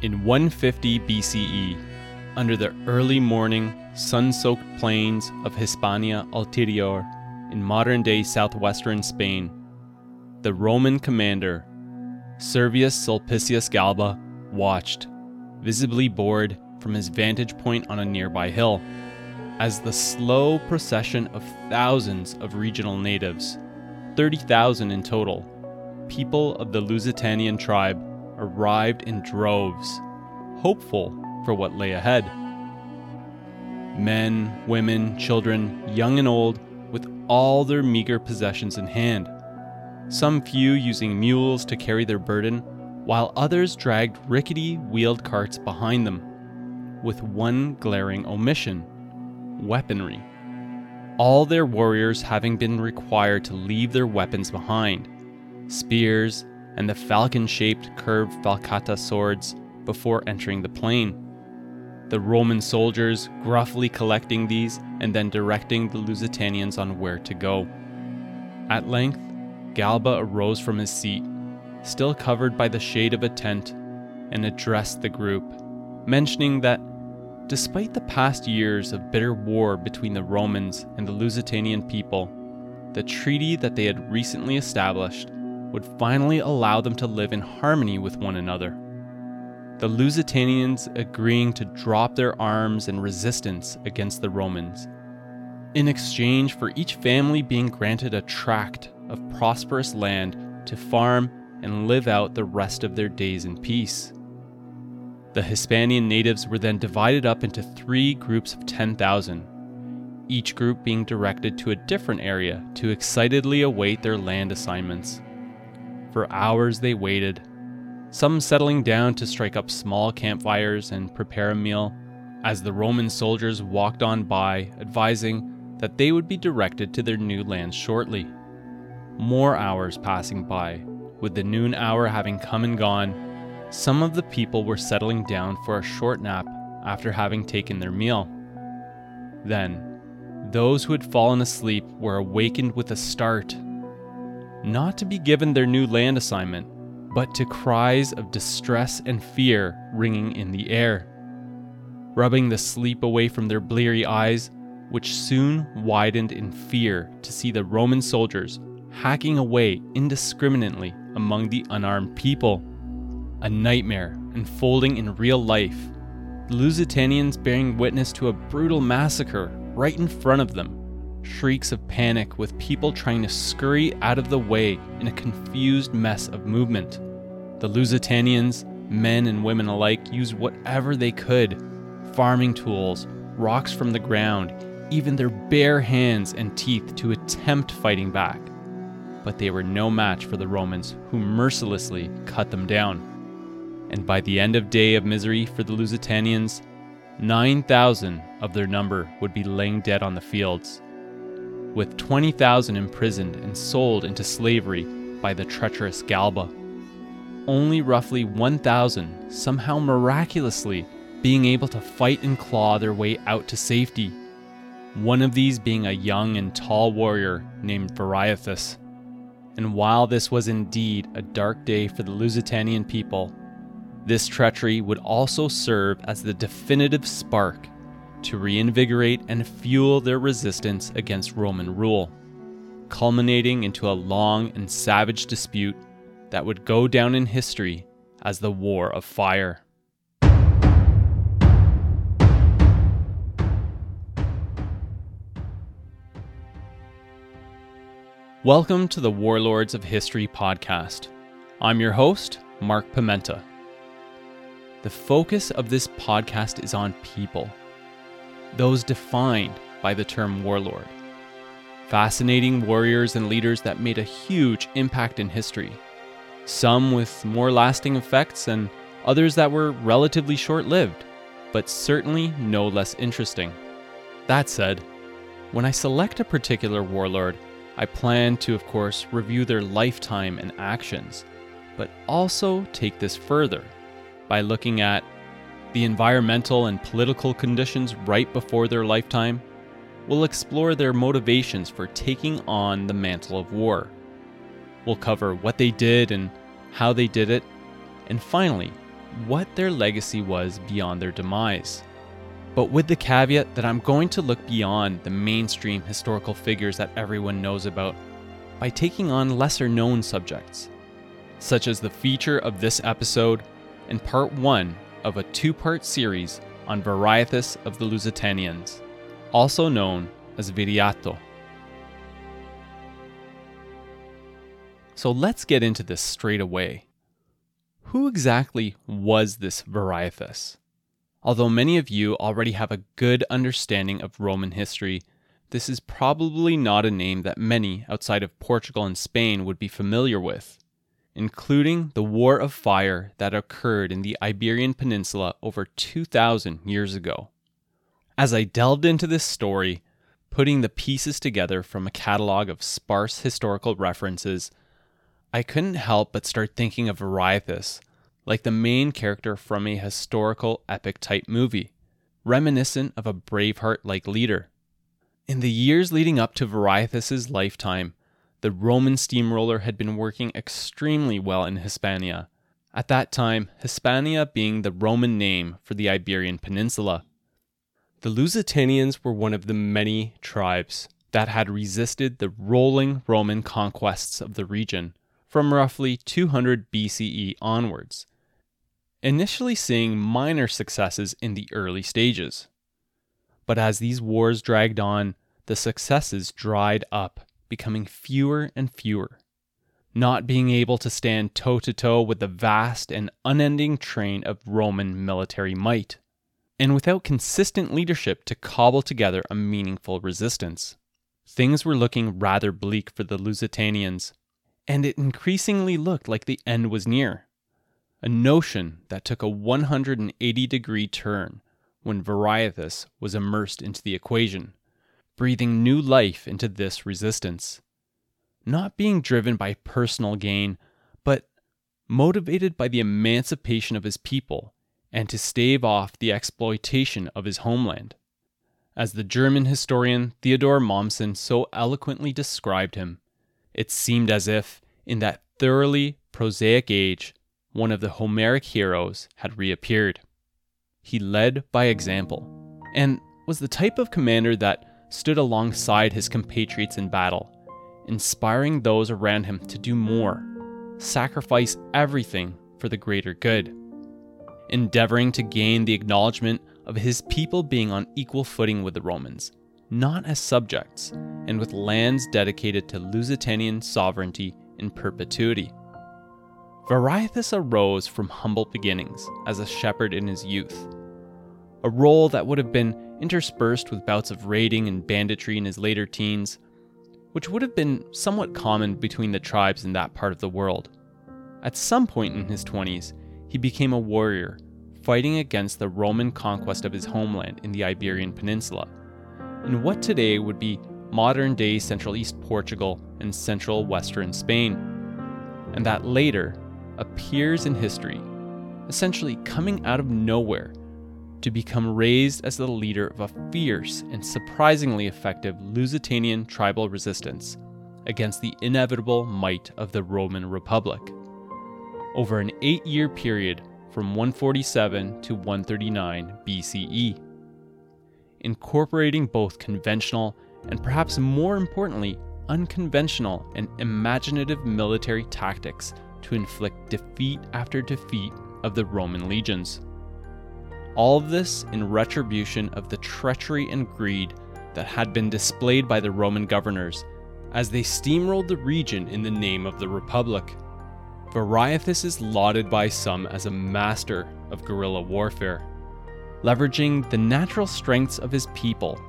In 150 BCE, under the early morning, sun soaked plains of Hispania Ulterior in modern day southwestern Spain, the Roman commander, Servius Sulpicius Galba, watched, visibly bored from his vantage point on a nearby hill, as the slow procession of thousands of regional natives, 30,000 in total, people of the Lusitanian tribe, arrived in droves, hopeful for what lay ahead. Men, women, children, young and old, with all their meager possessions in hand. Some few using mules to carry their burden, while others dragged rickety wheeled carts behind them, with one glaring omission weaponry. All their warriors having been required to leave their weapons behind spears, and the falcon shaped curved falcata swords before entering the plain. The Roman soldiers gruffly collecting these and then directing the Lusitanians on where to go. At length, Galba arose from his seat, still covered by the shade of a tent, and addressed the group, mentioning that despite the past years of bitter war between the Romans and the Lusitanian people, the treaty that they had recently established would finally allow them to live in harmony with one another. The Lusitanians agreeing to drop their arms in resistance against the Romans, in exchange for each family being granted a tract of prosperous land to farm and live out the rest of their days in peace. The Hispanian natives were then divided up into three groups of 10,000, each group being directed to a different area to excitedly await their land assignments. For hours they waited, some settling down to strike up small campfires and prepare a meal, as the Roman soldiers walked on by, advising that they would be directed to their new lands shortly. More hours passing by, with the noon hour having come and gone, some of the people were settling down for a short nap after having taken their meal. Then, those who had fallen asleep were awakened with a start not to be given their new land assignment, but to cries of distress and fear ringing in the air. Rubbing the sleep away from their bleary eyes, which soon widened in fear to see the Roman soldiers hacking away indiscriminately among the unarmed people. A nightmare unfolding in real life, the Lusitanians bearing witness to a brutal massacre right in front of them shrieks of panic with people trying to scurry out of the way in a confused mess of movement. The Lusitanians, men and women alike, used whatever they could farming tools, rocks from the ground, even their bare hands and teeth to attempt fighting back. But they were no match for the Romans, who mercilessly cut them down. And by the end of day of misery for the Lusitanians, 9,000 of their number would be laying dead on the fields, with 20,000 imprisoned and sold into slavery by the treacherous Galba. Only roughly 1,000 somehow miraculously being able to fight and claw their way out to safety. One of these being a young and tall warrior named Viriathus. And while this was indeed a dark day for the Lusitanian people, this treachery would also serve as the definitive spark to reinvigorate and fuel their resistance against Roman rule, culminating into a long and savage dispute that would go down in history as the War of Fire. Welcome to the Warlords of History podcast. I'm your host, Mark Pimenta. The focus of this podcast is on people those defined by the term warlord. Fascinating warriors and leaders that made a huge impact in history, some with more lasting effects and others that were relatively short lived, but certainly no less interesting. That said, when I select a particular warlord, I plan to, of course, review their lifetime and actions, but also take this further by looking at the environmental and political conditions right before their lifetime, we'll explore their motivations for taking on the mantle of war. We'll cover what they did and how they did it, and finally, what their legacy was beyond their demise. But with the caveat that I'm going to look beyond the mainstream historical figures that everyone knows about by taking on lesser known subjects, such as the feature of this episode and part one of a two part series on Viriathus of the Lusitanians, also known as Viriato. So let's get into this straight away. Who exactly was this Viriathus? Although many of you already have a good understanding of Roman history, this is probably not a name that many outside of Portugal and Spain would be familiar with, including the War of Fire that occurred in the Iberian Peninsula over 2,000 years ago. As I delved into this story, putting the pieces together from a catalog of sparse historical references, I couldn't help but start thinking of Viriathus like the main character from a historical epic type movie, reminiscent of a Braveheart like leader. In the years leading up to Viriathus's lifetime, the Roman steamroller had been working extremely well in Hispania. At that time, Hispania being the Roman name for the Iberian Peninsula. The Lusitanians were one of the many tribes that had resisted the rolling Roman conquests of the region from roughly 200 BCE onwards, initially seeing minor successes in the early stages. But as these wars dragged on, the successes dried up, becoming fewer and fewer. Not being able to stand toe to toe with the vast and unending train of Roman military might, and without consistent leadership to cobble together a meaningful resistance. Things were looking rather bleak for the Lusitanians and it increasingly looked like the end was near. A notion that took a 180 degree turn when Viriathus was immersed into the equation, breathing new life into this resistance. Not being driven by personal gain, but motivated by the emancipation of his people and to stave off the exploitation of his homeland. As the German historian Theodor Mommsen so eloquently described him, it seemed as if, in that thoroughly prosaic age, one of the Homeric heroes had reappeared. He led by example, and was the type of commander that stood alongside his compatriots in battle, inspiring those around him to do more, sacrifice everything for the greater good, endeavoring to gain the acknowledgement of his people being on equal footing with the Romans, not as subjects, and with lands dedicated to Lusitanian sovereignty in perpetuity. Viriathus arose from humble beginnings as a shepherd in his youth, a role that would have been interspersed with bouts of raiding and banditry in his later teens, which would have been somewhat common between the tribes in that part of the world. At some point in his 20s, he became a warrior, fighting against the Roman conquest of his homeland in the Iberian Peninsula, in what today would be modern day Central East Portugal and Central Western Spain, and that later appears in history, essentially coming out of nowhere to become raised as the leader of a fierce and surprisingly effective Lusitanian tribal resistance against the inevitable might of the Roman Republic. Over an eight year period from 147 to 139 BCE, incorporating both conventional and perhaps more importantly, unconventional and imaginative military tactics to inflict defeat after defeat of the Roman legions. All of this in retribution of the treachery and greed that had been displayed by the Roman governors as they steamrolled the region in the name of the Republic. Viriathus is lauded by some as a master of guerrilla warfare, leveraging the natural strengths of his people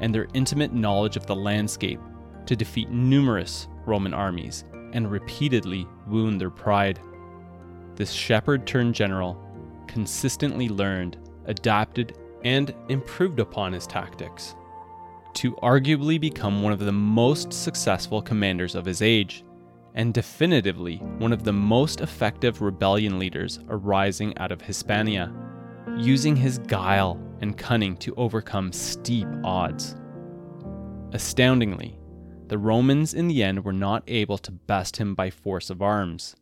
and their intimate knowledge of the landscape to defeat numerous Roman armies and repeatedly wound their pride. This shepherd turned general consistently learned, adapted, and improved upon his tactics to arguably become one of the most successful commanders of his age, and definitively one of the most effective rebellion leaders arising out of Hispania, using his guile and cunning to overcome steep odds. Astoundingly, the Romans in the end were not able to best him by force of arms.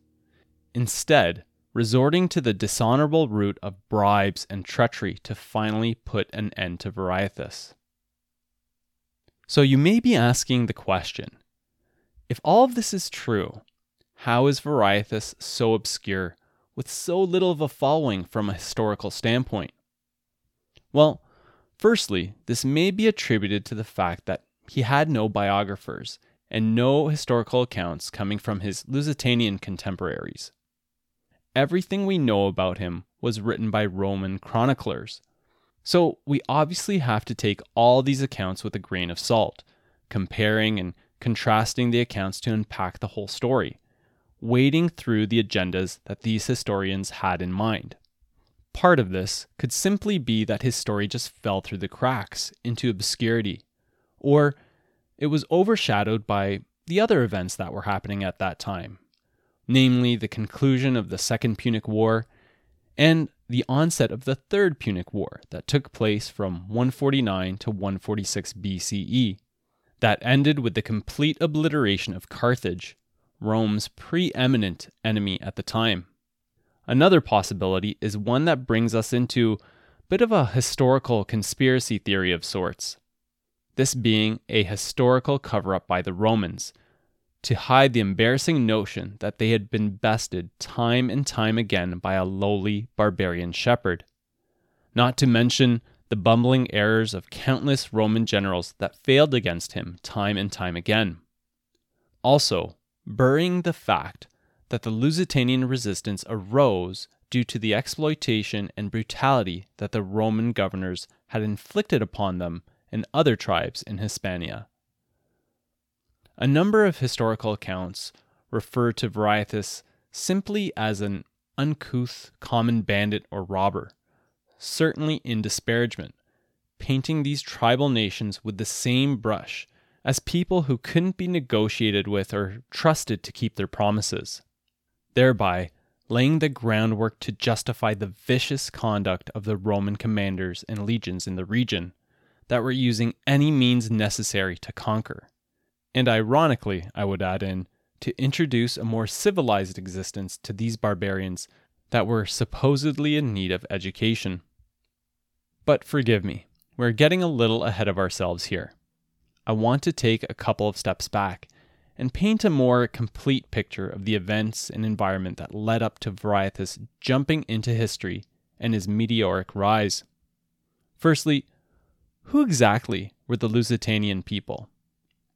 Instead, resorting to the dishonorable route of bribes and treachery to finally put an end to Viriathus. So you may be asking the question if all of this is true, how is Viriathus so obscure with so little of a following from a historical standpoint? Well, firstly, this may be attributed to the fact that he had no biographers and no historical accounts coming from his Lusitanian contemporaries. Everything we know about him was written by Roman chroniclers. So we obviously have to take all these accounts with a grain of salt, comparing and contrasting the accounts to unpack the whole story, wading through the agendas that these historians had in mind. Part of this could simply be that his story just fell through the cracks into obscurity, or it was overshadowed by the other events that were happening at that time, namely the conclusion of the Second Punic War and the onset of the Third Punic War that took place from 149 to 146 BCE, that ended with the complete obliteration of Carthage, Rome's preeminent enemy at the time. Another possibility is one that brings us into bit of a historical conspiracy theory of sorts this being a historical cover up by the Romans to hide the embarrassing notion that they had been bested time and time again by a lowly barbarian shepherd. Not to mention the bumbling errors of countless Roman generals that failed against him time and time again. Also, burying the fact that the Lusitanian resistance arose due to the exploitation and brutality that the Roman governors had inflicted upon them and other tribes in Hispania. A number of historical accounts refer to Viriathus simply as an uncouth common bandit or robber, certainly in disparagement, painting these tribal nations with the same brush as people who couldn't be negotiated with or trusted to keep their promises, thereby laying the groundwork to justify the vicious conduct of the Roman commanders and legions in the region that were using any means necessary to conquer. And ironically, I would add in, to introduce a more civilized existence to these barbarians that were supposedly in need of education. But forgive me, we're getting a little ahead of ourselves here. I want to take a couple of steps back and paint a more complete picture of the events and environment that led up to Viriathus jumping into history and his meteoric rise. Firstly, who exactly were the Lusitanian people?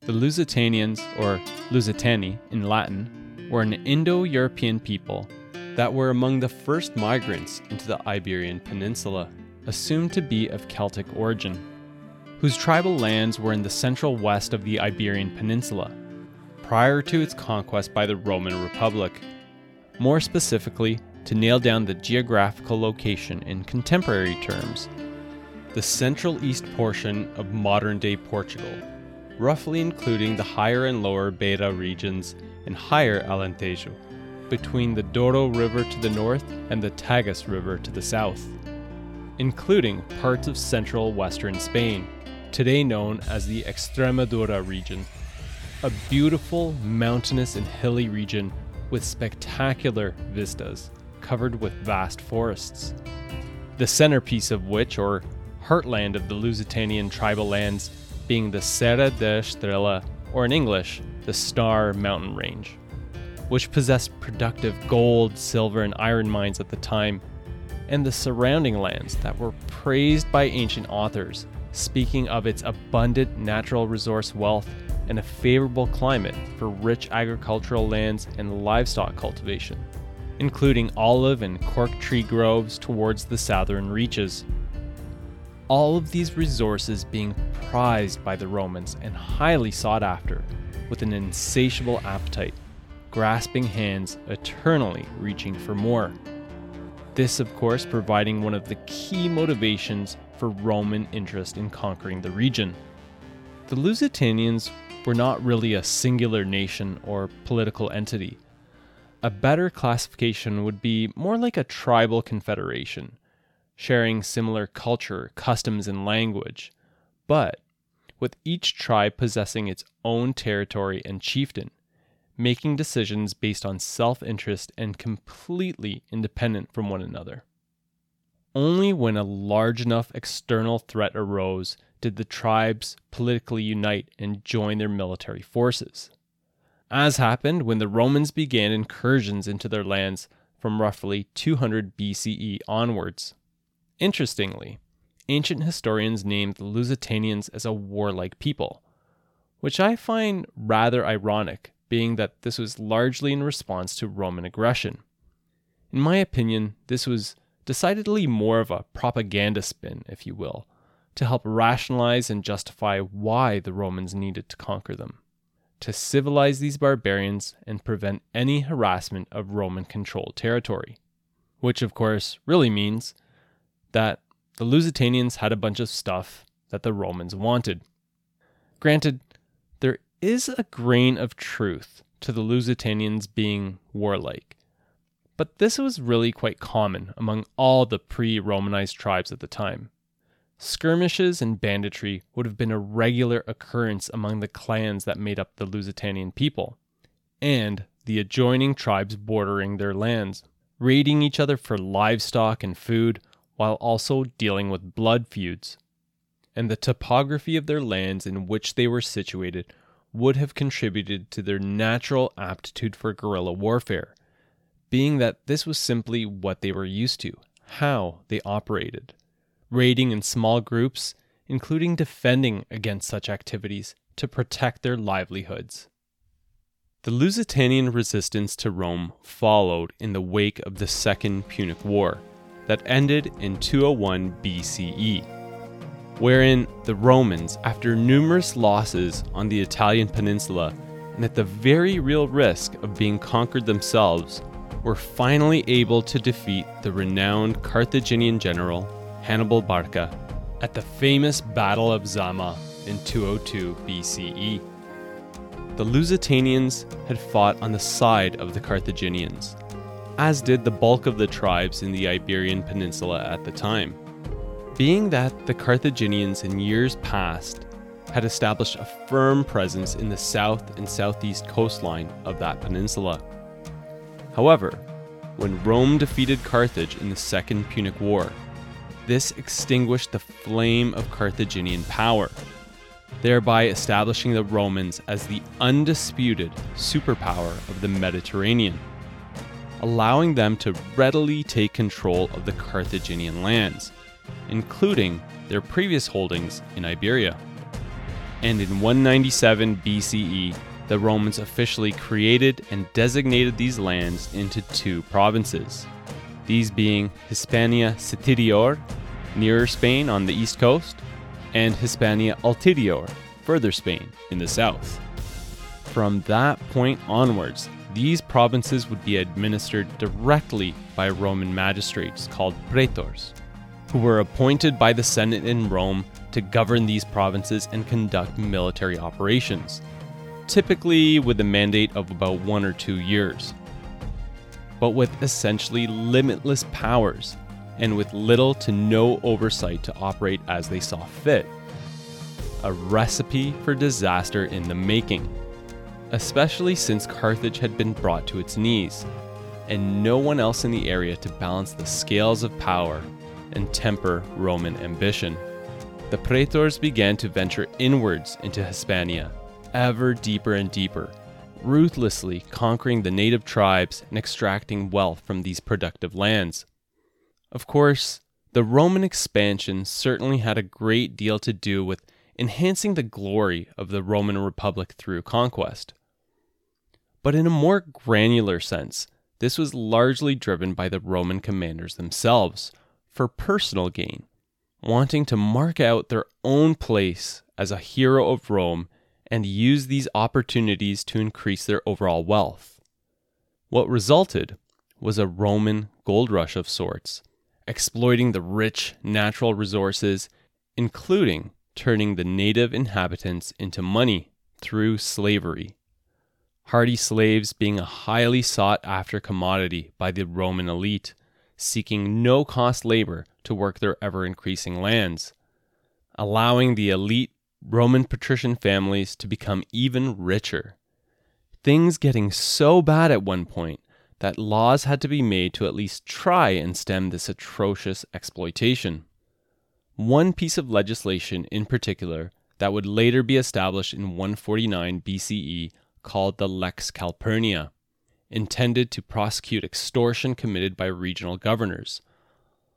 The Lusitanians, or Lusitani in Latin, were an Indo European people that were among the first migrants into the Iberian Peninsula, assumed to be of Celtic origin, whose tribal lands were in the central west of the Iberian Peninsula, prior to its conquest by the Roman Republic. More specifically, to nail down the geographical location in contemporary terms, the central east portion of modern day Portugal, roughly including the higher and lower Beira regions and higher Alentejo, between the Douro River to the north and the Tagus River to the south, including parts of central western Spain, today known as the Extremadura region, a beautiful mountainous and hilly region with spectacular vistas covered with vast forests. The centerpiece of which, or heartland of the Lusitanian tribal lands being the Serra da Estrela, or in English, the Star Mountain Range, which possessed productive gold, silver, and iron mines at the time, and the surrounding lands that were praised by ancient authors, speaking of its abundant natural resource wealth and a favorable climate for rich agricultural lands and livestock cultivation, including olive and cork tree groves towards the southern reaches all of these resources being prized by the Romans and highly sought after, with an insatiable appetite, grasping hands eternally reaching for more. This, of course, providing one of the key motivations for Roman interest in conquering the region. The Lusitanians were not really a singular nation or political entity. A better classification would be more like a tribal confederation sharing similar culture, customs, and language, but with each tribe possessing its own territory and chieftain, making decisions based on self interest and completely independent from one another. Only when a large enough external threat arose did the tribes politically unite and join their military forces. As happened when the Romans began incursions into their lands from roughly 200 BCE onwards. Interestingly, ancient historians named the Lusitanians as a warlike people, which I find rather ironic, being that this was largely in response to Roman aggression. In my opinion, this was decidedly more of a propaganda spin, if you will, to help rationalize and justify why the Romans needed to conquer them, to civilize these barbarians and prevent any harassment of Roman controlled territory. Which, of course, really means that the Lusitanians had a bunch of stuff that the Romans wanted. Granted, there is a grain of truth to the Lusitanians being warlike, but this was really quite common among all the pre Romanized tribes at the time. Skirmishes and banditry would have been a regular occurrence among the clans that made up the Lusitanian people, and the adjoining tribes bordering their lands, raiding each other for livestock and food while also dealing with blood feuds. And the topography of their lands in which they were situated would have contributed to their natural aptitude for guerrilla warfare, being that this was simply what they were used to, how they operated raiding in small groups, including defending against such activities to protect their livelihoods. The Lusitanian resistance to Rome followed in the wake of the Second Punic War that ended in 201 BCE, wherein the Romans, after numerous losses on the Italian peninsula and at the very real risk of being conquered themselves, were finally able to defeat the renowned Carthaginian general Hannibal Barca at the famous Battle of Zama in 202 BCE. The Lusitanians had fought on the side of the Carthaginians, as did the bulk of the tribes in the Iberian Peninsula at the time. Being that the Carthaginians in years past had established a firm presence in the south and southeast coastline of that peninsula. However, when Rome defeated Carthage in the Second Punic War, this extinguished the flame of Carthaginian power, thereby establishing the Romans as the undisputed superpower of the Mediterranean, allowing them to readily take control of the Carthaginian lands, including their previous holdings in Iberia. And in 197 BCE, the Romans officially created and designated these lands into two provinces these being Hispania Citerior, nearer Spain on the east coast, and Hispania Ulterior, further Spain in the south. From that point onwards, these provinces would be administered directly by Roman magistrates called praetors, who were appointed by the Senate in Rome to govern these provinces and conduct military operations, typically with a mandate of about one or two years but with essentially limitless powers and with little to no oversight to operate as they saw fit. A recipe for disaster in the making, especially since Carthage had been brought to its knees, and no one else in the area to balance the scales of power and temper Roman ambition. The praetors began to venture inwards into Hispania, ever deeper and deeper, ruthlessly conquering the native tribes and extracting wealth from these productive lands. Of course, the Roman expansion certainly had a great deal to do with enhancing the glory of the Roman Republic through conquest. But in a more granular sense, this was largely driven by the Roman commanders themselves for personal gain, wanting to mark out their own place as a hero of Rome and use these opportunities to increase their overall wealth. What resulted was a Roman gold rush of sorts, exploiting the rich natural resources, including turning the native inhabitants into money through slavery. Hardy slaves being a highly sought after commodity by the Roman elite, seeking no cost labor to work their ever increasing lands, allowing the elite Roman patrician families to become even richer, things getting so bad at one point that laws had to be made to at least try and stem this atrocious exploitation. One piece of legislation in particular that would later be established in 149 BCE called the Lex Calpurnia, intended to prosecute extortion committed by regional governors.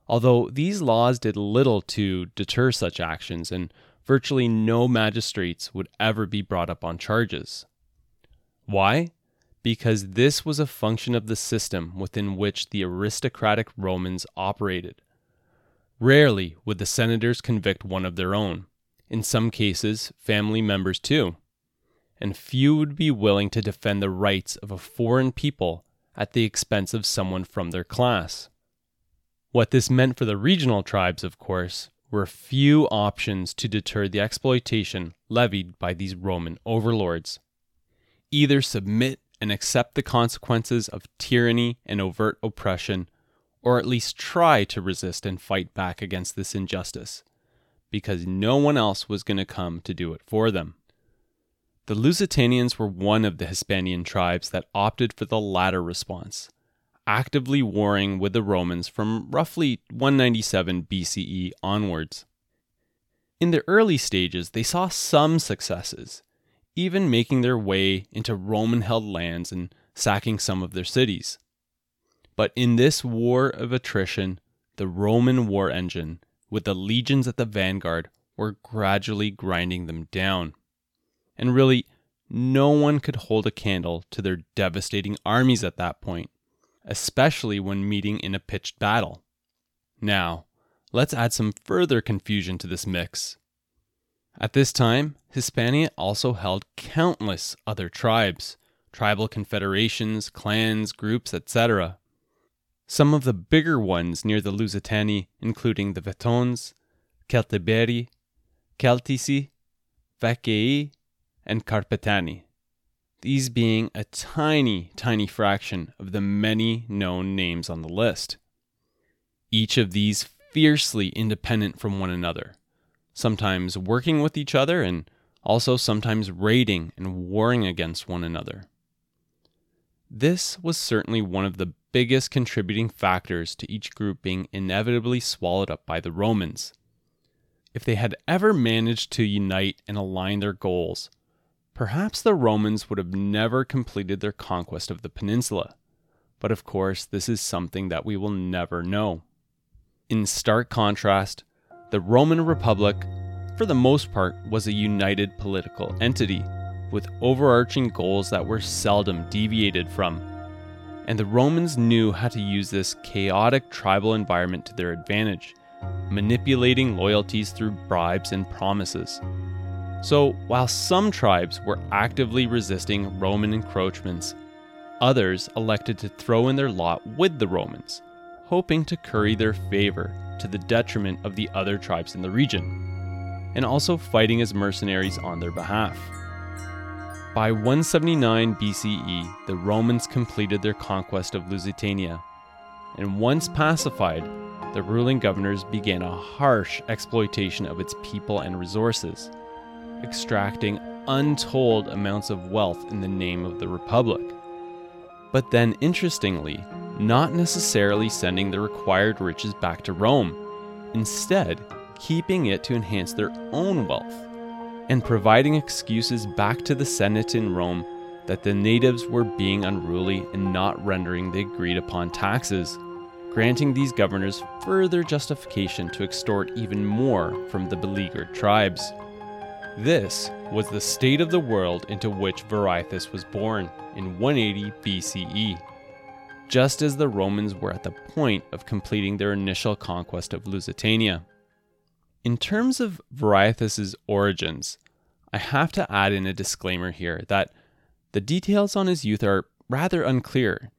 Although these laws did little to deter such actions, and virtually no magistrates would ever be brought up on charges. Why? Because this was a function of the system within which the aristocratic Romans operated. Rarely would the senators convict one of their own, in some cases, family members too. And few would be willing to defend the rights of a foreign people at the expense of someone from their class. What this meant for the regional tribes, of course, were few options to deter the exploitation levied by these Roman overlords. Either submit and accept the consequences of tyranny and overt oppression, or at least try to resist and fight back against this injustice because no one else was going to come to do it for them. The Lusitanians were one of the Hispanian tribes that opted for the latter response, actively warring with the Romans from roughly 197 BCE onwards. In the early stages, they saw some successes, even making their way into Roman held lands and sacking some of their cities. But in this war of attrition, the Roman war engine with the legions at the vanguard, were gradually grinding them down. And really, no one could hold a candle to their devastating armies at that point, especially when meeting in a pitched battle. Now, let's add some further confusion to this mix. At this time, Hispania also held countless other tribes, tribal confederations, clans, groups, etc. Some of the bigger ones near the Lusitani, including the Vetons, Celtiberi, Celtici, Vaccei, and Carpetani, these being a tiny, tiny fraction of the many known names on the list. Each of these fiercely independent from one another, sometimes working with each other and also sometimes raiding and warring against one another. This was certainly one of the biggest contributing factors to each group being inevitably swallowed up by the Romans. If they had ever managed to unite and align their goals, perhaps the Romans would have never completed their conquest of the peninsula. But of course, this is something that we will never know. In stark contrast, the Roman Republic, for the most part, was a united political entity with overarching goals that were seldom deviated from. And the Romans knew how to use this chaotic tribal environment to their advantage, manipulating loyalties through bribes and promises. So, while some tribes were actively resisting Roman encroachments, others elected to throw in their lot with the Romans, hoping to curry their favor to the detriment of the other tribes in the region, and also fighting as mercenaries on their behalf. By 179 BCE, the Romans completed their conquest of Lusitania, and once pacified, the ruling governors began a harsh exploitation of its people and resources, extracting untold amounts of wealth in the name of the Republic. But then, interestingly, not necessarily sending the required riches back to Rome, instead, keeping it to enhance their own wealth and providing excuses back to the Senate in Rome that the natives were being unruly and not rendering the agreed upon taxes, granting these governors further justification to extort even more from the beleaguered tribes. This was the state of the world into which Viriathus was born in 180 BCE, just as the Romans were at the point of completing their initial conquest of Lusitania. In terms of Viriathus's origins, I have to add in a disclaimer here that the details on his youth are rather unclear,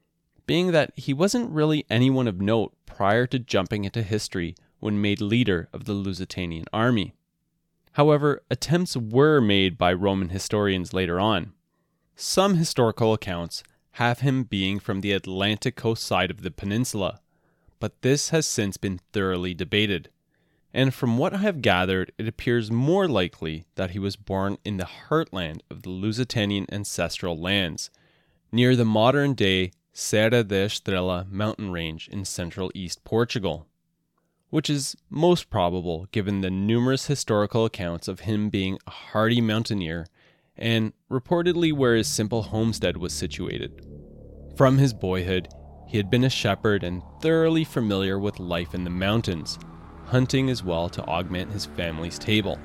being that he wasn't really anyone of note prior to jumping into history when made leader of the Lusitanian army. However, attempts were made by Roman historians later on. Some historical accounts have him being from the Atlantic coast side of the peninsula, but this has since been thoroughly debated and from what I have gathered, it appears more likely that he was born in the heartland of the Lusitanian ancestral lands, near the modern day Serra da Estrela mountain range in central east Portugal, which is most probable given the numerous historical accounts of him being a hardy mountaineer and reportedly where his simple homestead was situated. From his boyhood, he had been a shepherd and thoroughly familiar with life in the mountains, hunting as well to augment his family's table.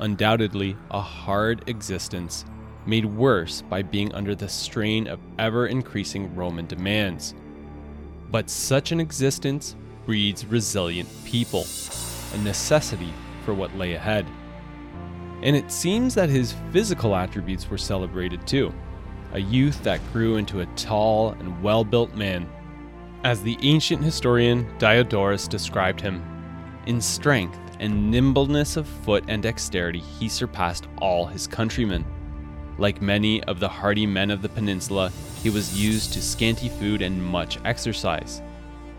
Undoubtedly, a hard existence made worse by being under the strain of ever increasing Roman demands. But such an existence breeds resilient people, a necessity for what lay ahead. And it seems that his physical attributes were celebrated too a youth that grew into a tall and well built man. As the ancient historian Diodorus described him, in strength and nimbleness of foot and dexterity, he surpassed all his countrymen. Like many of the hardy men of the peninsula, he was used to scanty food and much exercise.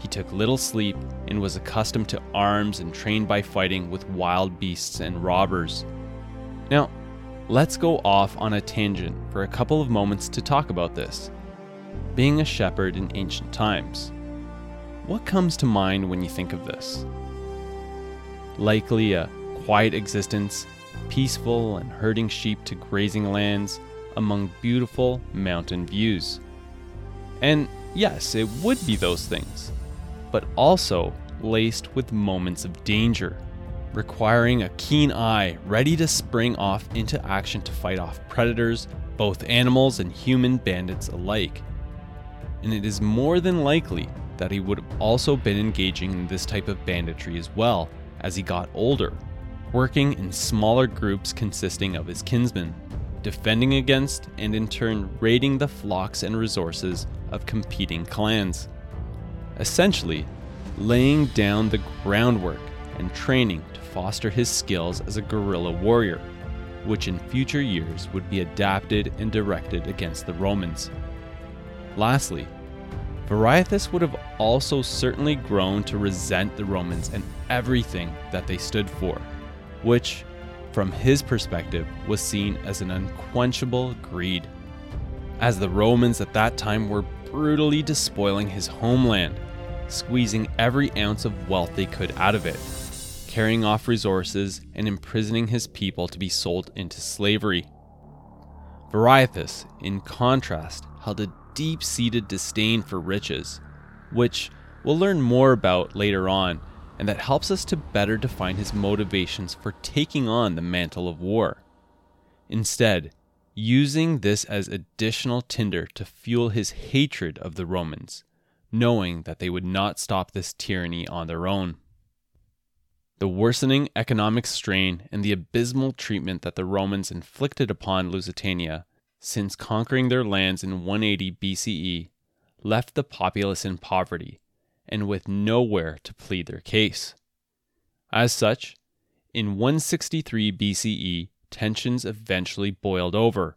He took little sleep and was accustomed to arms and trained by fighting with wild beasts and robbers. Now, Let's go off on a tangent for a couple of moments to talk about this. Being a shepherd in ancient times. What comes to mind when you think of this? Likely a quiet existence, peaceful and herding sheep to grazing lands among beautiful mountain views. And yes, it would be those things, but also laced with moments of danger requiring a keen eye ready to spring off into action to fight off predators, both animals and human bandits alike. And it is more than likely that he would have also been engaging in this type of banditry as well as he got older, working in smaller groups consisting of his kinsmen, defending against and in turn raiding the flocks and resources of competing clans. Essentially, laying down the groundwork and training to foster his skills as a guerrilla warrior, which in future years would be adapted and directed against the Romans. Lastly, Viriathus would have also certainly grown to resent the Romans and everything that they stood for, which, from his perspective, was seen as an unquenchable greed. As the Romans at that time were brutally despoiling his homeland, squeezing every ounce of wealth they could out of it, carrying off resources and imprisoning his people to be sold into slavery. Viriathus, in contrast, held a deep seated disdain for riches, which we'll learn more about later on, and that helps us to better define his motivations for taking on the mantle of war. Instead, using this as additional tinder to fuel his hatred of the Romans, knowing that they would not stop this tyranny on their own. The worsening economic strain and the abysmal treatment that the Romans inflicted upon Lusitania since conquering their lands in 180 BCE left the populace in poverty and with nowhere to plead their case. As such, in 163 BCE, tensions eventually boiled over,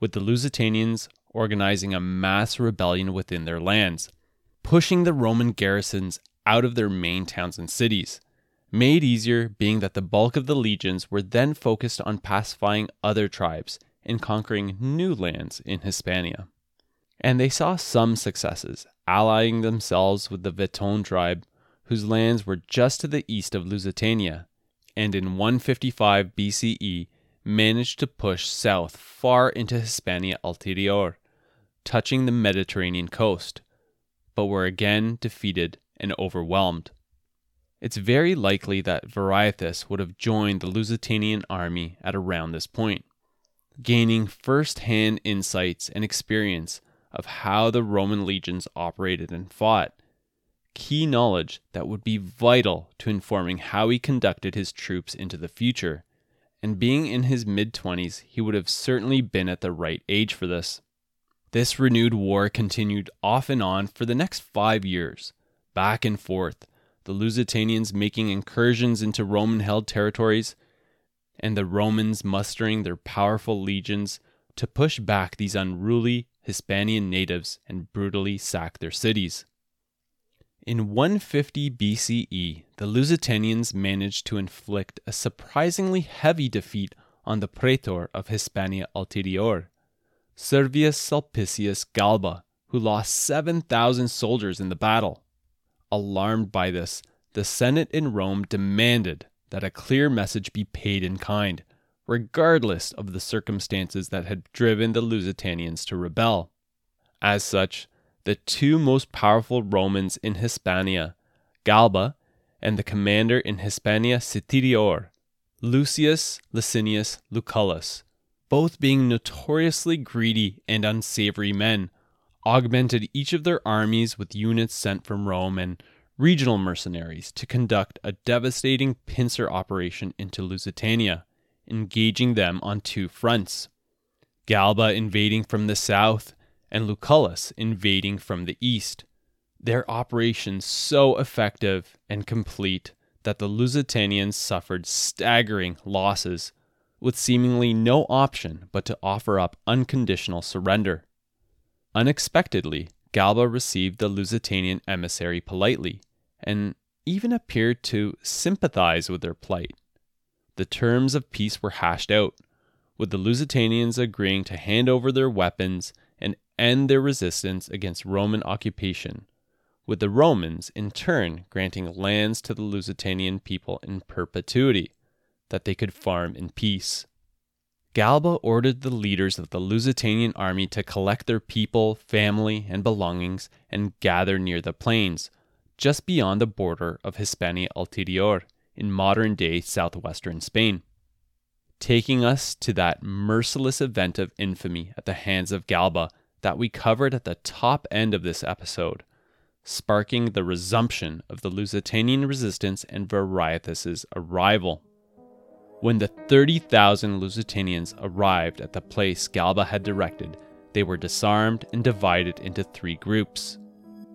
with the Lusitanians organizing a mass rebellion within their lands, pushing the Roman garrisons out of their main towns and cities made easier being that the bulk of the legions were then focused on pacifying other tribes and conquering new lands in Hispania. And they saw some successes, allying themselves with the Veton tribe, whose lands were just to the east of Lusitania, and in 155 BCE managed to push south far into Hispania Ulterior, touching the Mediterranean coast, but were again defeated and overwhelmed it's very likely that Viriathus would have joined the Lusitanian army at around this point, gaining first hand insights and experience of how the Roman legions operated and fought, key knowledge that would be vital to informing how he conducted his troops into the future. And being in his mid 20s, he would have certainly been at the right age for this. This renewed war continued off and on for the next five years, back and forth the Lusitanians making incursions into Roman held territories, and the Romans mustering their powerful legions to push back these unruly Hispanian natives and brutally sack their cities. In 150 BCE, the Lusitanians managed to inflict a surprisingly heavy defeat on the praetor of Hispania Ulterior, Servius Sulpicius Galba, who lost 7,000 soldiers in the battle. Alarmed by this, the Senate in Rome demanded that a clear message be paid in kind, regardless of the circumstances that had driven the Lusitanians to rebel. As such, the two most powerful Romans in Hispania, Galba and the commander in Hispania Citerior, Lucius Licinius Lucullus, both being notoriously greedy and unsavory men, augmented each of their armies with units sent from Rome and regional mercenaries to conduct a devastating pincer operation into Lusitania, engaging them on two fronts. Galba invading from the south and Lucullus invading from the east. Their operations so effective and complete that the Lusitanians suffered staggering losses, with seemingly no option but to offer up unconditional surrender. Unexpectedly, Galba received the Lusitanian emissary politely, and even appeared to sympathize with their plight. The terms of peace were hashed out, with the Lusitanians agreeing to hand over their weapons end their resistance against Roman occupation, with the Romans in turn granting lands to the Lusitanian people in perpetuity that they could farm in peace. Galba ordered the leaders of the Lusitanian army to collect their people, family, and belongings and gather near the plains, just beyond the border of Hispania Ulterior in modern day southwestern Spain taking us to that merciless event of infamy at the hands of Galba that we covered at the top end of this episode, sparking the resumption of the Lusitanian resistance and Viriathus's arrival. When the 30,000 Lusitanians arrived at the place Galba had directed, they were disarmed and divided into three groups.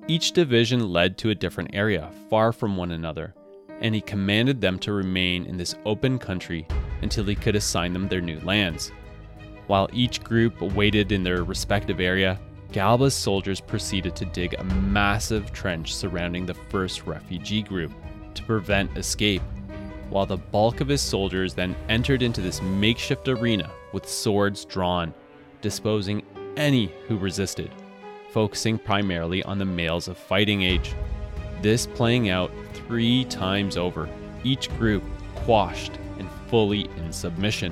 Each division led to a different area, far from one another, and he commanded them to remain in this open country until he could assign them their new lands. While each group waited in their respective area, Galba's soldiers proceeded to dig a massive trench surrounding the first refugee group to prevent escape, while the bulk of his soldiers then entered into this makeshift arena with swords drawn, disposing any who resisted, focusing primarily on the males of fighting age. This playing out three times over, each group quashed and fully in submission.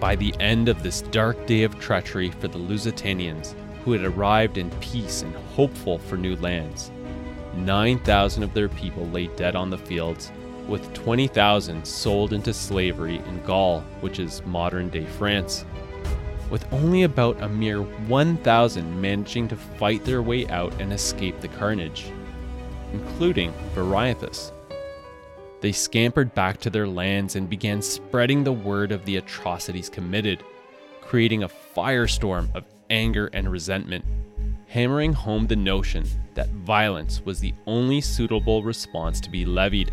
By the end of this dark day of treachery for the Lusitanians, who had arrived in peace and hopeful for new lands, 9,000 of their people lay dead on the fields, with 20,000 sold into slavery in Gaul, which is modern day France. With only about a mere 1,000 managing to fight their way out and escape the carnage, including Viriathus, they scampered back to their lands and began spreading the word of the atrocities committed, creating a firestorm of anger and resentment, hammering home the notion that violence was the only suitable response to be levied.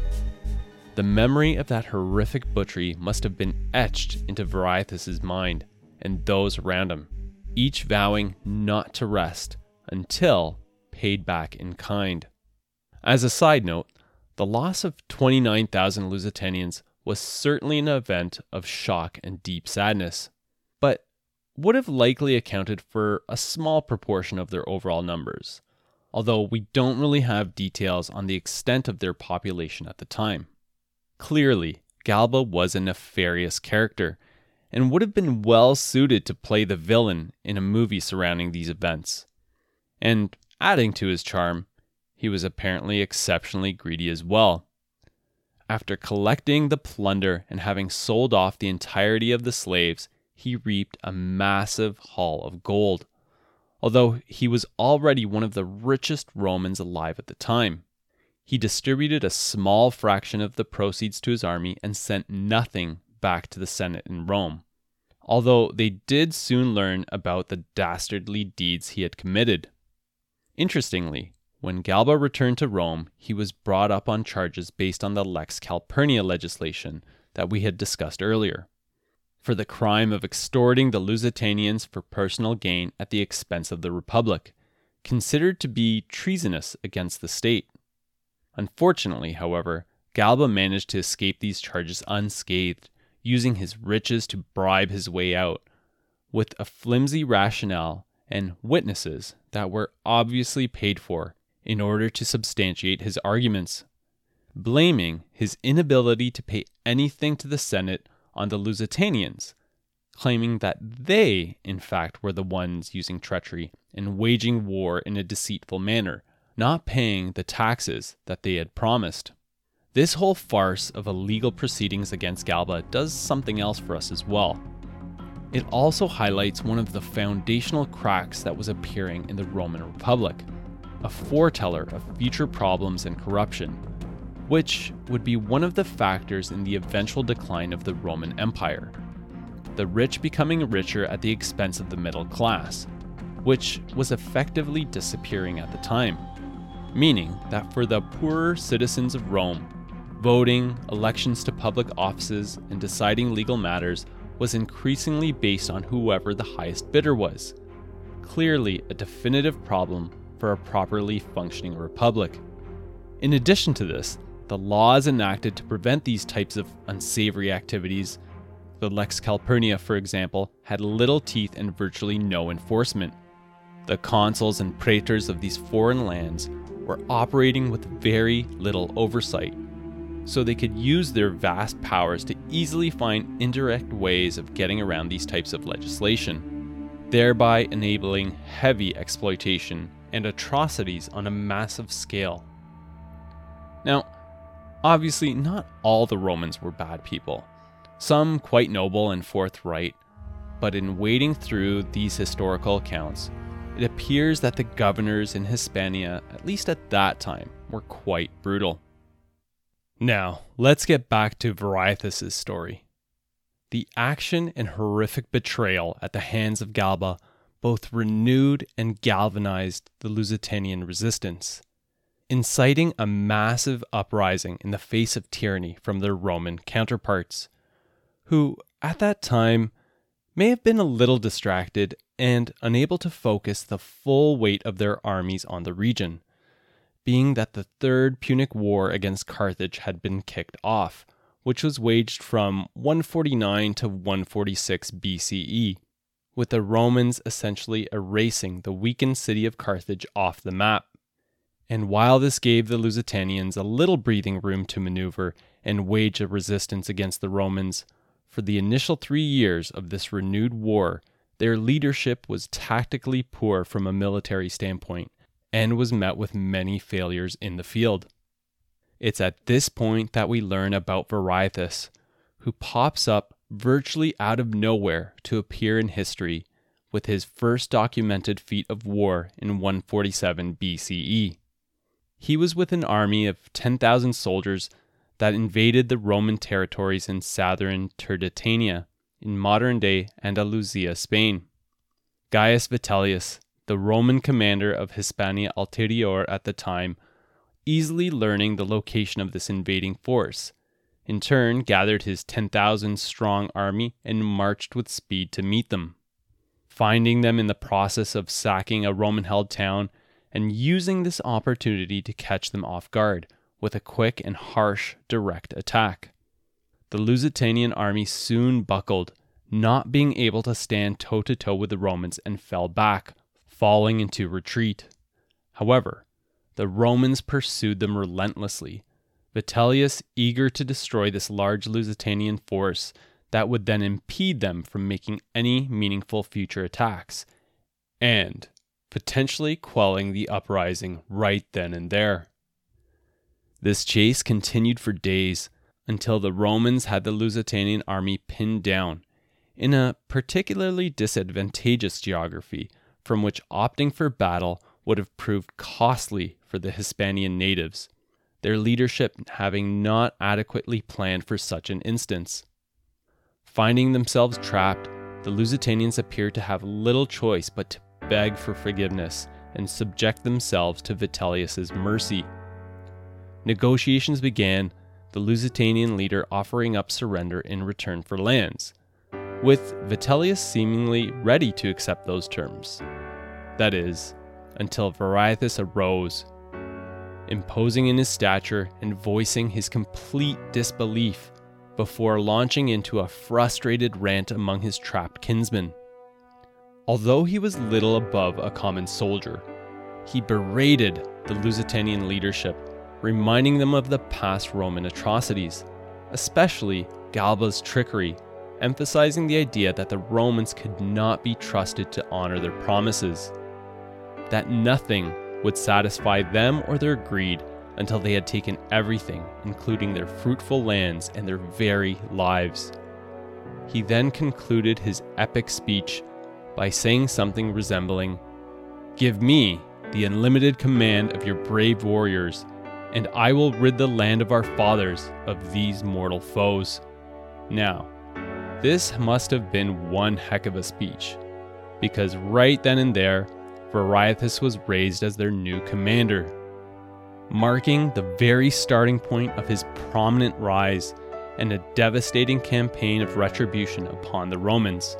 The memory of that horrific butchery must have been etched into Viriathus's mind and those around him, each vowing not to rest until paid back in kind. As a side note, the loss of 29,000 Lusitanians was certainly an event of shock and deep sadness, but would have likely accounted for a small proportion of their overall numbers, although we don't really have details on the extent of their population at the time. Clearly, Galba was a nefarious character and would have been well suited to play the villain in a movie surrounding these events. And adding to his charm, he was apparently exceptionally greedy as well. After collecting the plunder and having sold off the entirety of the slaves, he reaped a massive haul of gold, although he was already one of the richest Romans alive at the time. He distributed a small fraction of the proceeds to his army and sent nothing back to the Senate in Rome, although they did soon learn about the dastardly deeds he had committed. Interestingly, when Galba returned to Rome, he was brought up on charges based on the Lex Calpurnia legislation that we had discussed earlier, for the crime of extorting the Lusitanians for personal gain at the expense of the Republic, considered to be treasonous against the state. Unfortunately, however, Galba managed to escape these charges unscathed, using his riches to bribe his way out, with a flimsy rationale and witnesses that were obviously paid for in order to substantiate his arguments, blaming his inability to pay anything to the Senate on the Lusitanians, claiming that they, in fact, were the ones using treachery and waging war in a deceitful manner, not paying the taxes that they had promised. This whole farce of illegal proceedings against Galba does something else for us as well. It also highlights one of the foundational cracks that was appearing in the Roman Republic, a foreteller of future problems and corruption, which would be one of the factors in the eventual decline of the Roman Empire. The rich becoming richer at the expense of the middle class, which was effectively disappearing at the time, meaning that for the poorer citizens of Rome, voting, elections to public offices, and deciding legal matters was increasingly based on whoever the highest bidder was. Clearly, a definitive problem for a properly functioning republic. In addition to this, the laws enacted to prevent these types of unsavory activities, the Lex Calpurnia, for example, had little teeth and virtually no enforcement. The consuls and praetors of these foreign lands were operating with very little oversight, so they could use their vast powers to easily find indirect ways of getting around these types of legislation, thereby enabling heavy exploitation and atrocities on a massive scale. Now, obviously, not all the Romans were bad people, some quite noble and forthright, but in wading through these historical accounts, it appears that the governors in Hispania, at least at that time, were quite brutal. Now, let's get back to Viriathus' story. The action and horrific betrayal at the hands of Galba both renewed and galvanized the Lusitanian resistance, inciting a massive uprising in the face of tyranny from their Roman counterparts, who, at that time, may have been a little distracted and unable to focus the full weight of their armies on the region being that the Third Punic War against Carthage had been kicked off, which was waged from 149 to 146 BCE, with the Romans essentially erasing the weakened city of Carthage off the map. And while this gave the Lusitanians a little breathing room to maneuver and wage a resistance against the Romans, for the initial three years of this renewed war, their leadership was tactically poor from a military standpoint and was met with many failures in the field. It's at this point that we learn about Viriathus, who pops up virtually out of nowhere to appear in history with his first documented feat of war in 147 BCE. He was with an army of 10,000 soldiers that invaded the Roman territories in southern Turdetania in modern day Andalusia, Spain. Gaius Vitellius, the Roman commander of Hispania Ulterior at the time, easily learning the location of this invading force. In turn, gathered his 10,000 strong army and marched with speed to meet them. Finding them in the process of sacking a Roman held town and using this opportunity to catch them off guard with a quick and harsh direct attack. The Lusitanian army soon buckled, not being able to stand toe to toe with the Romans, and fell back, falling into retreat. However, the Romans pursued them relentlessly, Vitellius eager to destroy this large Lusitanian force that would then impede them from making any meaningful future attacks, and potentially quelling the uprising right then and there. This chase continued for days until the Romans had the Lusitanian army pinned down in a particularly disadvantageous geography from which opting for battle would have proved costly for the Hispanian natives, their leadership having not adequately planned for such an instance. Finding themselves trapped, the Lusitanians appear to have little choice but to beg for forgiveness and subject themselves to Vitellius's mercy. Negotiations began, the Lusitanian leader offering up surrender in return for lands, with Vitellius seemingly ready to accept those terms. That is, until Viriathus arose. Imposing in his stature and voicing his complete disbelief before launching into a frustrated rant among his trapped kinsmen. Although he was little above a common soldier, he berated the Lusitanian leadership, reminding them of the past Roman atrocities, especially Galba's trickery, emphasizing the idea that the Romans could not be trusted to honor their promises, that nothing would satisfy them or their greed until they had taken everything, including their fruitful lands and their very lives. He then concluded his epic speech by saying something resembling, Give me the unlimited command of your brave warriors, and I will rid the land of our fathers of these mortal foes. Now, this must have been one heck of a speech, because right then and there, Viriathus was raised as their new commander, marking the very starting point of his prominent rise and a devastating campaign of retribution upon the Romans.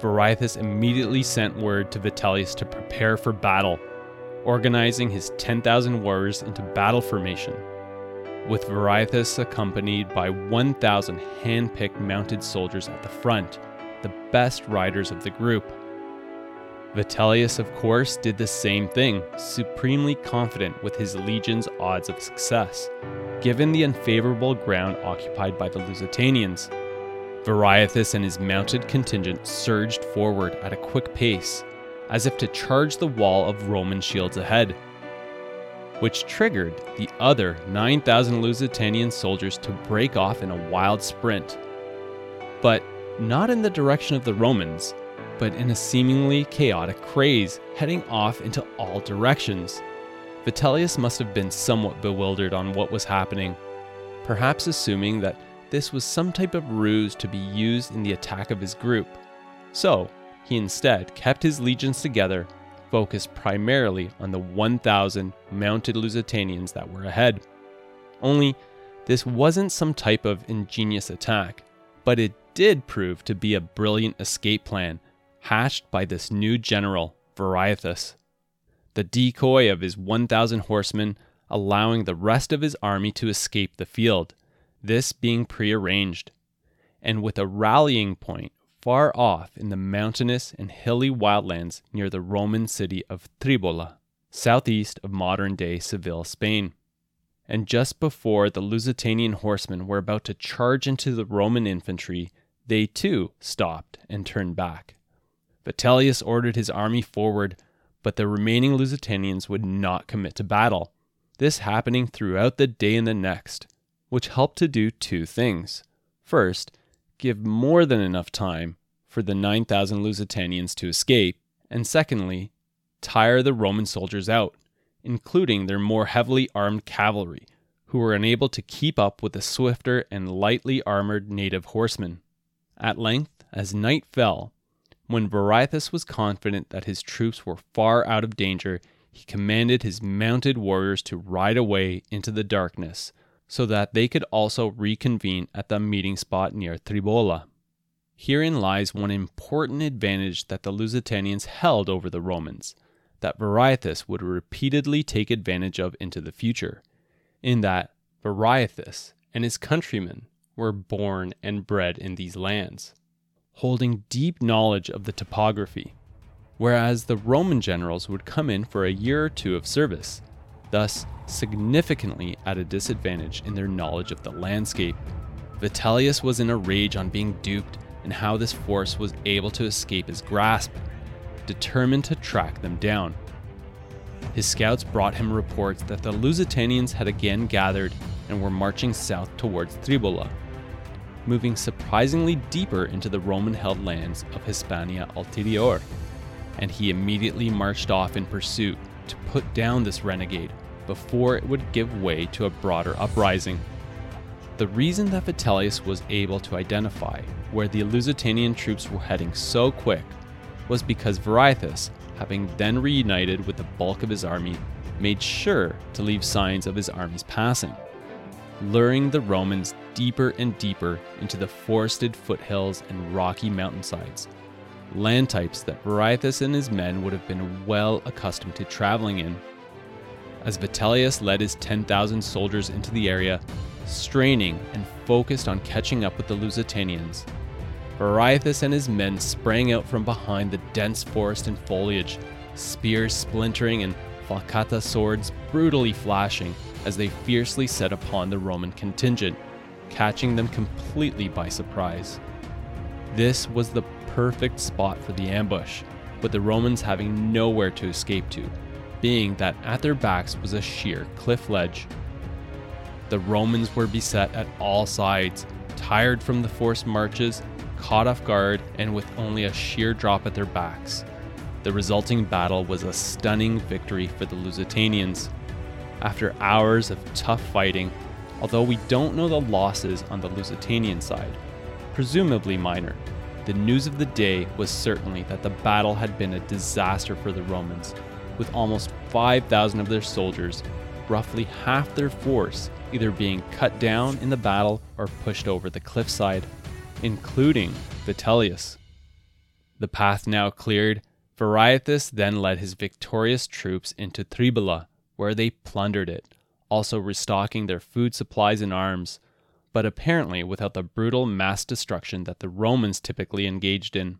Viriathus immediately sent word to Vitellius to prepare for battle, organizing his 10,000 warriors into battle formation, with Viriathus accompanied by 1,000 hand-picked mounted soldiers at the front, the best riders of the group. Vitellius, of course, did the same thing, supremely confident with his legion's odds of success, given the unfavorable ground occupied by the Lusitanians. Viriathus and his mounted contingent surged forward at a quick pace, as if to charge the wall of Roman shields ahead, which triggered the other 9,000 Lusitanian soldiers to break off in a wild sprint. But not in the direction of the Romans, but in a seemingly chaotic craze, heading off into all directions. Vitellius must have been somewhat bewildered on what was happening, perhaps assuming that this was some type of ruse to be used in the attack of his group. So, he instead kept his legions together, focused primarily on the 1,000 mounted Lusitanians that were ahead. Only, this wasn't some type of ingenious attack, but it did prove to be a brilliant escape plan hatched by this new general, Viriathus. The decoy of his 1,000 horsemen allowing the rest of his army to escape the field, this being prearranged, and with a rallying point far off in the mountainous and hilly wildlands near the Roman city of Tribola, southeast of modern day Seville, Spain. And just before the Lusitanian horsemen were about to charge into the Roman infantry, they too stopped and turned back. Vitellius ordered his army forward, but the remaining Lusitanians would not commit to battle. This happening throughout the day and the next, which helped to do two things. First, give more than enough time for the 9,000 Lusitanians to escape, and secondly, tire the Roman soldiers out, including their more heavily armed cavalry, who were unable to keep up with the swifter and lightly armored native horsemen. At length, as night fell, when Viriathus was confident that his troops were far out of danger, he commanded his mounted warriors to ride away into the darkness, so that they could also reconvene at the meeting spot near Tribola. Herein lies one important advantage that the Lusitanians held over the Romans, that Viriathus would repeatedly take advantage of into the future, in that Viriathus and his countrymen were born and bred in these lands holding deep knowledge of the topography, whereas the Roman generals would come in for a year or two of service, thus significantly at a disadvantage in their knowledge of the landscape. Vitellius was in a rage on being duped and how this force was able to escape his grasp, determined to track them down. His scouts brought him reports that the Lusitanians had again gathered and were marching south towards Tribola moving surprisingly deeper into the Roman held lands of Hispania Ulterior, and he immediately marched off in pursuit to put down this renegade before it would give way to a broader uprising. The reason that Vitellius was able to identify where the Lusitanian troops were heading so quick was because Viriathus, having then reunited with the bulk of his army, made sure to leave signs of his army's passing luring the Romans deeper and deeper into the forested foothills and rocky mountainsides, land types that Viriathus and his men would have been well accustomed to traveling in. as Vitellius led his 10,000 soldiers into the area, straining and focused on catching up with the Lusitanians. Viriathus and his men sprang out from behind the dense forest and foliage, spears splintering and falcata swords brutally flashing as they fiercely set upon the Roman contingent, catching them completely by surprise. This was the perfect spot for the ambush, with the Romans having nowhere to escape to, being that at their backs was a sheer cliff ledge. The Romans were beset at all sides, tired from the forced marches, caught off guard, and with only a sheer drop at their backs. The resulting battle was a stunning victory for the Lusitanians. After hours of tough fighting, although we don't know the losses on the Lusitanian side, presumably minor, the news of the day was certainly that the battle had been a disaster for the Romans, with almost 5,000 of their soldiers, roughly half their force, either being cut down in the battle or pushed over the cliffside, including Vitellius. The path now cleared, Viriathus then led his victorious troops into Tribola, where they plundered it, also restocking their food supplies and arms, but apparently without the brutal mass destruction that the Romans typically engaged in.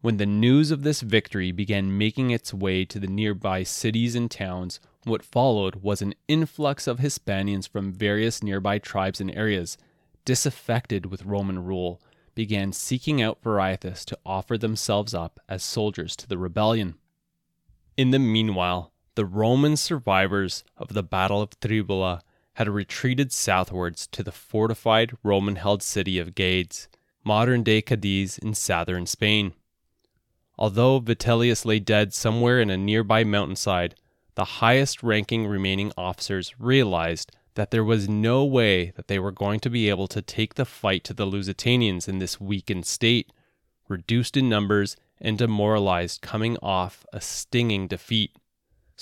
When the news of this victory began making its way to the nearby cities and towns, what followed was an influx of Hispanians from various nearby tribes and areas, disaffected with Roman rule, began seeking out Viriathus to offer themselves up as soldiers to the rebellion. In the meanwhile, the Roman survivors of the Battle of Tribola had retreated southwards to the fortified Roman held city of Gades, modern day Cadiz in southern Spain. Although Vitellius lay dead somewhere in a nearby mountainside, the highest ranking remaining officers realized that there was no way that they were going to be able to take the fight to the Lusitanians in this weakened state, reduced in numbers and demoralized coming off a stinging defeat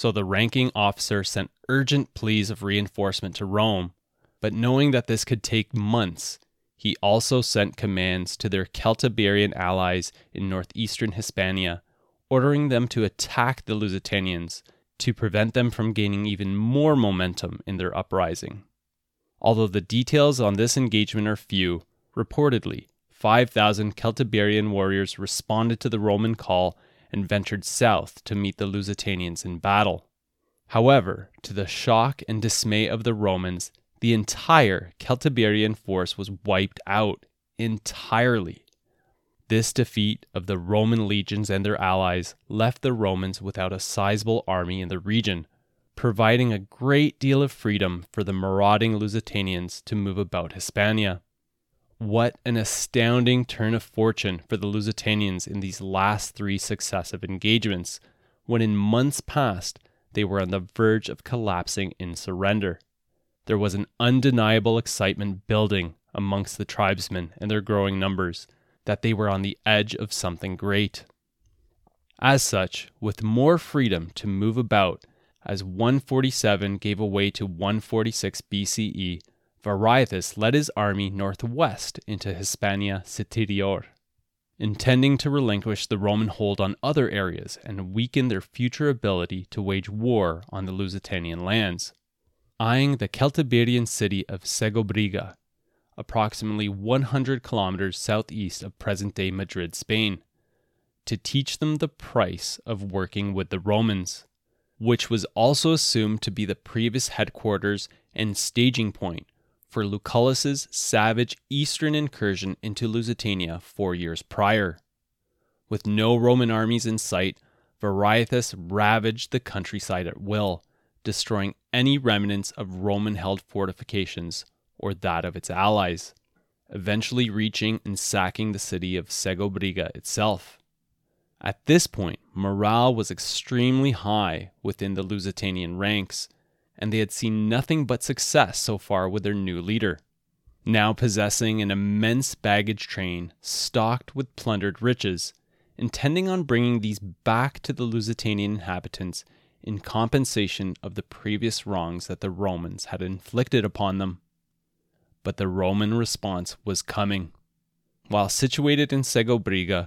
so the ranking officer sent urgent pleas of reinforcement to Rome. But knowing that this could take months, he also sent commands to their Celtiberian allies in northeastern Hispania, ordering them to attack the Lusitanians to prevent them from gaining even more momentum in their uprising. Although the details on this engagement are few, reportedly, 5,000 Celtiberian warriors responded to the Roman call and ventured south to meet the Lusitanians in battle. However, to the shock and dismay of the Romans, the entire Celtiberian force was wiped out entirely. This defeat of the Roman legions and their allies left the Romans without a sizable army in the region, providing a great deal of freedom for the marauding Lusitanians to move about Hispania. What an astounding turn of fortune for the Lusitanians in these last three successive engagements, when in months past they were on the verge of collapsing in surrender. There was an undeniable excitement building amongst the tribesmen and their growing numbers that they were on the edge of something great. As such, with more freedom to move about, as 147 gave way to 146 BCE, Viriathus led his army northwest into Hispania Citerior, intending to relinquish the Roman hold on other areas and weaken their future ability to wage war on the Lusitanian lands. Eyeing the Celtiberian city of Segobriga, approximately 100 kilometers southeast of present day Madrid, Spain, to teach them the price of working with the Romans, which was also assumed to be the previous headquarters and staging point for Lucullus's savage eastern incursion into Lusitania four years prior. With no Roman armies in sight, Viriathus ravaged the countryside at will, destroying any remnants of Roman held fortifications or that of its allies, eventually reaching and sacking the city of Segobriga itself. At this point, morale was extremely high within the Lusitanian ranks and they had seen nothing but success so far with their new leader. Now possessing an immense baggage train stocked with plundered riches, intending on bringing these back to the Lusitanian inhabitants in compensation of the previous wrongs that the Romans had inflicted upon them. But the Roman response was coming. While situated in Segobriga,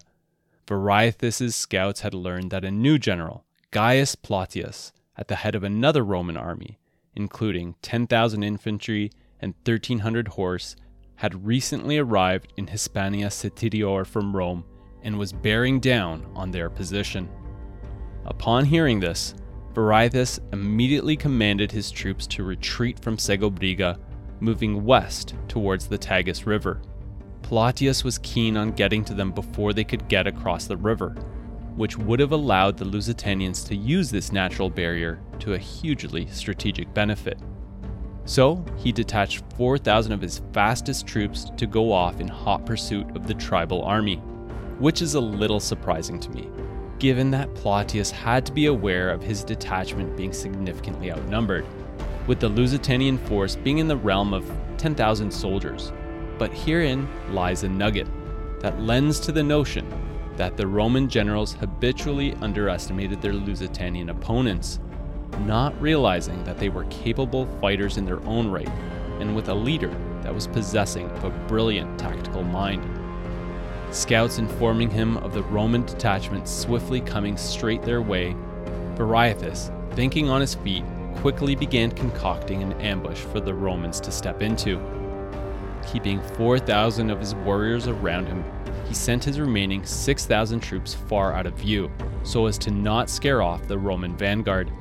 Viriathus's scouts had learned that a new general, Gaius Plautius, at the head of another Roman army, including 10,000 infantry and 1,300 horse, had recently arrived in Hispania Citerior from Rome and was bearing down on their position. Upon hearing this, Viriathus immediately commanded his troops to retreat from Segobriga, moving west towards the Tagus River. Plautius was keen on getting to them before they could get across the river, which would have allowed the Lusitanians to use this natural barrier to a hugely strategic benefit. So, he detached 4,000 of his fastest troops to go off in hot pursuit of the tribal army, which is a little surprising to me, given that Plautius had to be aware of his detachment being significantly outnumbered, with the Lusitanian force being in the realm of 10,000 soldiers. But herein lies a nugget that lends to the notion that the Roman generals habitually underestimated their Lusitanian opponents, not realizing that they were capable fighters in their own right and with a leader that was possessing of a brilliant tactical mind. Scouts informing him of the Roman detachment swiftly coming straight their way, Viriathus, thinking on his feet, quickly began concocting an ambush for the Romans to step into. Keeping 4,000 of his warriors around him, he sent his remaining 6,000 troops far out of view, so as to not scare off the Roman vanguard.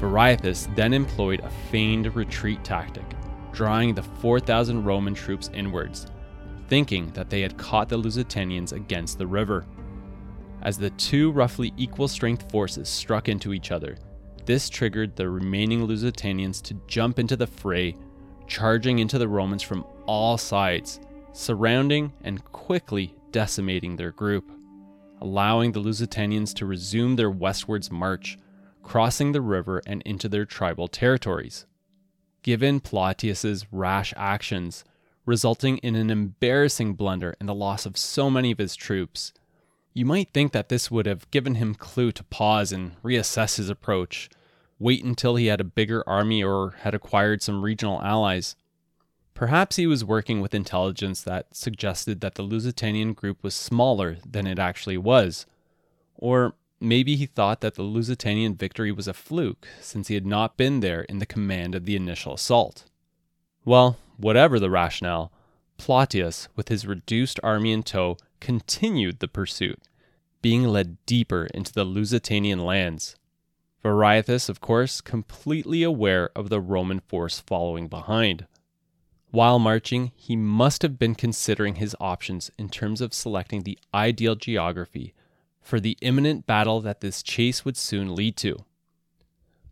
Viriathus then employed a feigned retreat tactic, drawing the 4,000 Roman troops inwards, thinking that they had caught the Lusitanians against the river. As the two roughly equal strength forces struck into each other, this triggered the remaining Lusitanians to jump into the fray, charging into the Romans from all sides, surrounding and quickly decimating their group, allowing the Lusitanians to resume their westwards march, crossing the river and into their tribal territories. Given Plautius's rash actions, resulting in an embarrassing blunder and the loss of so many of his troops, you might think that this would have given him clue to pause and reassess his approach, wait until he had a bigger army or had acquired some regional allies. Perhaps he was working with intelligence that suggested that the Lusitanian group was smaller than it actually was. Or maybe he thought that the Lusitanian victory was a fluke, since he had not been there in the command of the initial assault. Well, whatever the rationale, Plautius, with his reduced army in tow, continued the pursuit, being led deeper into the Lusitanian lands. Viriathus, of course, completely aware of the Roman force following behind. While marching, he must have been considering his options in terms of selecting the ideal geography for the imminent battle that this chase would soon lead to.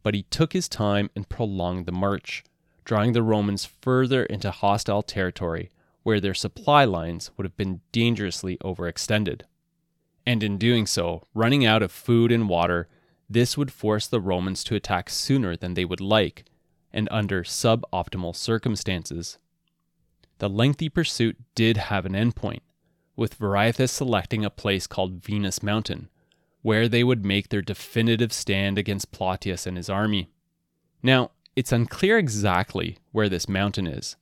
But he took his time and prolonged the march, drawing the Romans further into hostile territory where their supply lines would have been dangerously overextended. And in doing so, running out of food and water this would force the Romans to attack sooner than they would like, and under suboptimal circumstances. The lengthy pursuit did have an endpoint, with Viriathus selecting a place called Venus Mountain, where they would make their definitive stand against Plautius and his army. Now, it's unclear exactly where this mountain is.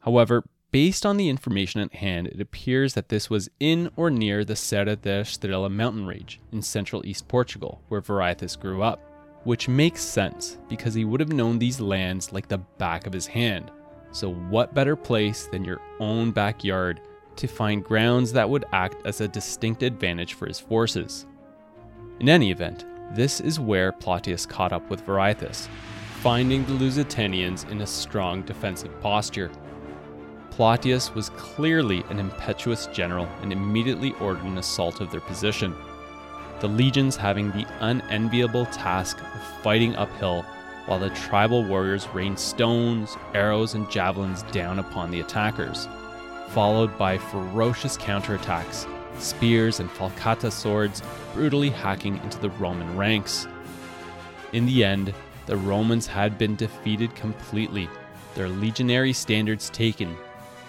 However, Based on the information at hand, it appears that this was in or near the Serra da Estrela mountain range in central East Portugal, where Viriathus grew up, which makes sense because he would have known these lands like the back of his hand. So, what better place than your own backyard to find grounds that would act as a distinct advantage for his forces? In any event, this is where Plautius caught up with Viriathus, finding the Lusitanians in a strong defensive posture. Plautius was clearly an impetuous general and immediately ordered an assault of their position. The legions having the unenviable task of fighting uphill while the tribal warriors rained stones, arrows, and javelins down upon the attackers, followed by ferocious counterattacks, spears and falcata swords brutally hacking into the Roman ranks. In the end, the Romans had been defeated completely, their legionary standards taken,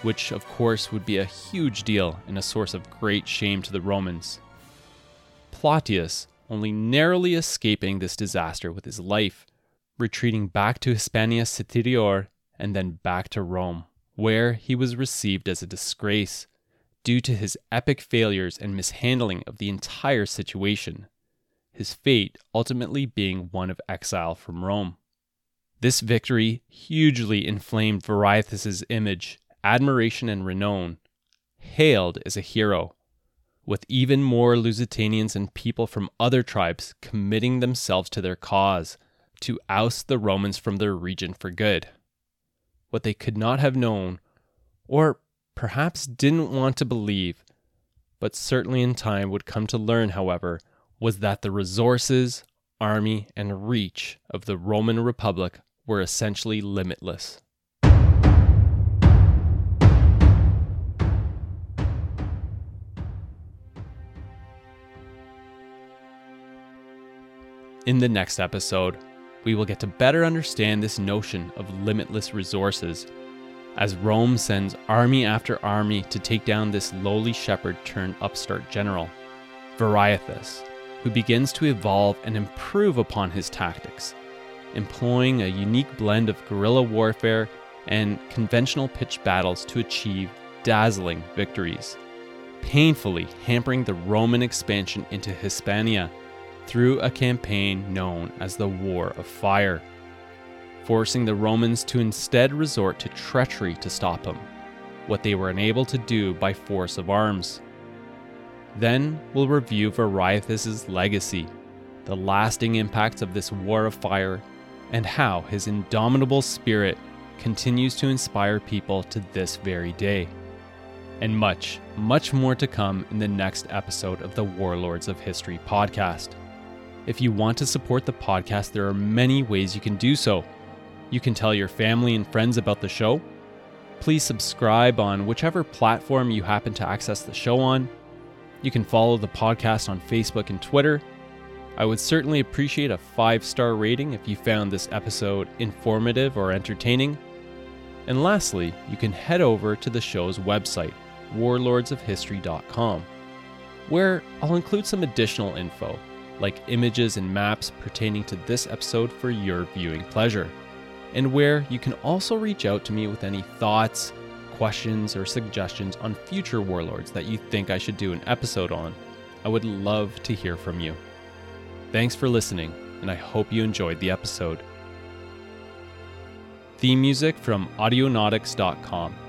which of course would be a huge deal and a source of great shame to the Romans. Plautius, only narrowly escaping this disaster with his life, retreating back to Hispania Citerior and then back to Rome, where he was received as a disgrace due to his epic failures and mishandling of the entire situation. his fate ultimately being one of exile from Rome. This victory hugely inflamed Viriathus's image, admiration, and renown, hailed as a hero, with even more Lusitanians and people from other tribes committing themselves to their cause to oust the Romans from their region for good. What they could not have known, or perhaps didn't want to believe, but certainly in time would come to learn, however, was that the resources, army, and reach of the Roman Republic were essentially limitless. In the next episode, we will get to better understand this notion of limitless resources. As Rome sends army after army to take down this lowly shepherd turned upstart general, Viriathus, who begins to evolve and improve upon his tactics, employing a unique blend of guerrilla warfare and conventional pitched battles to achieve dazzling victories, painfully hampering the Roman expansion into Hispania through a campaign known as the War of Fire, forcing the Romans to instead resort to treachery to stop him, what they were unable to do by force of arms. Then we'll review Viriathus's legacy, the lasting impacts of this War of Fire, and how his indomitable spirit continues to inspire people to this very day. And much, much more to come in the next episode of the Warlords of History podcast. If you want to support the podcast, there are many ways you can do so. You can tell your family and friends about the show. Please subscribe on whichever platform you happen to access the show on. You can follow the podcast on Facebook and Twitter. I would certainly appreciate a five star rating if you found this episode informative or entertaining. And lastly, you can head over to the show's website, warlordsofhistory.com, where I'll include some additional info like images and maps pertaining to this episode for your viewing pleasure, and where you can also reach out to me with any thoughts, questions, or suggestions on future warlords that you think I should do an episode on. I would love to hear from you. Thanks for listening, and I hope you enjoyed the episode. Theme music from Audionautix.com.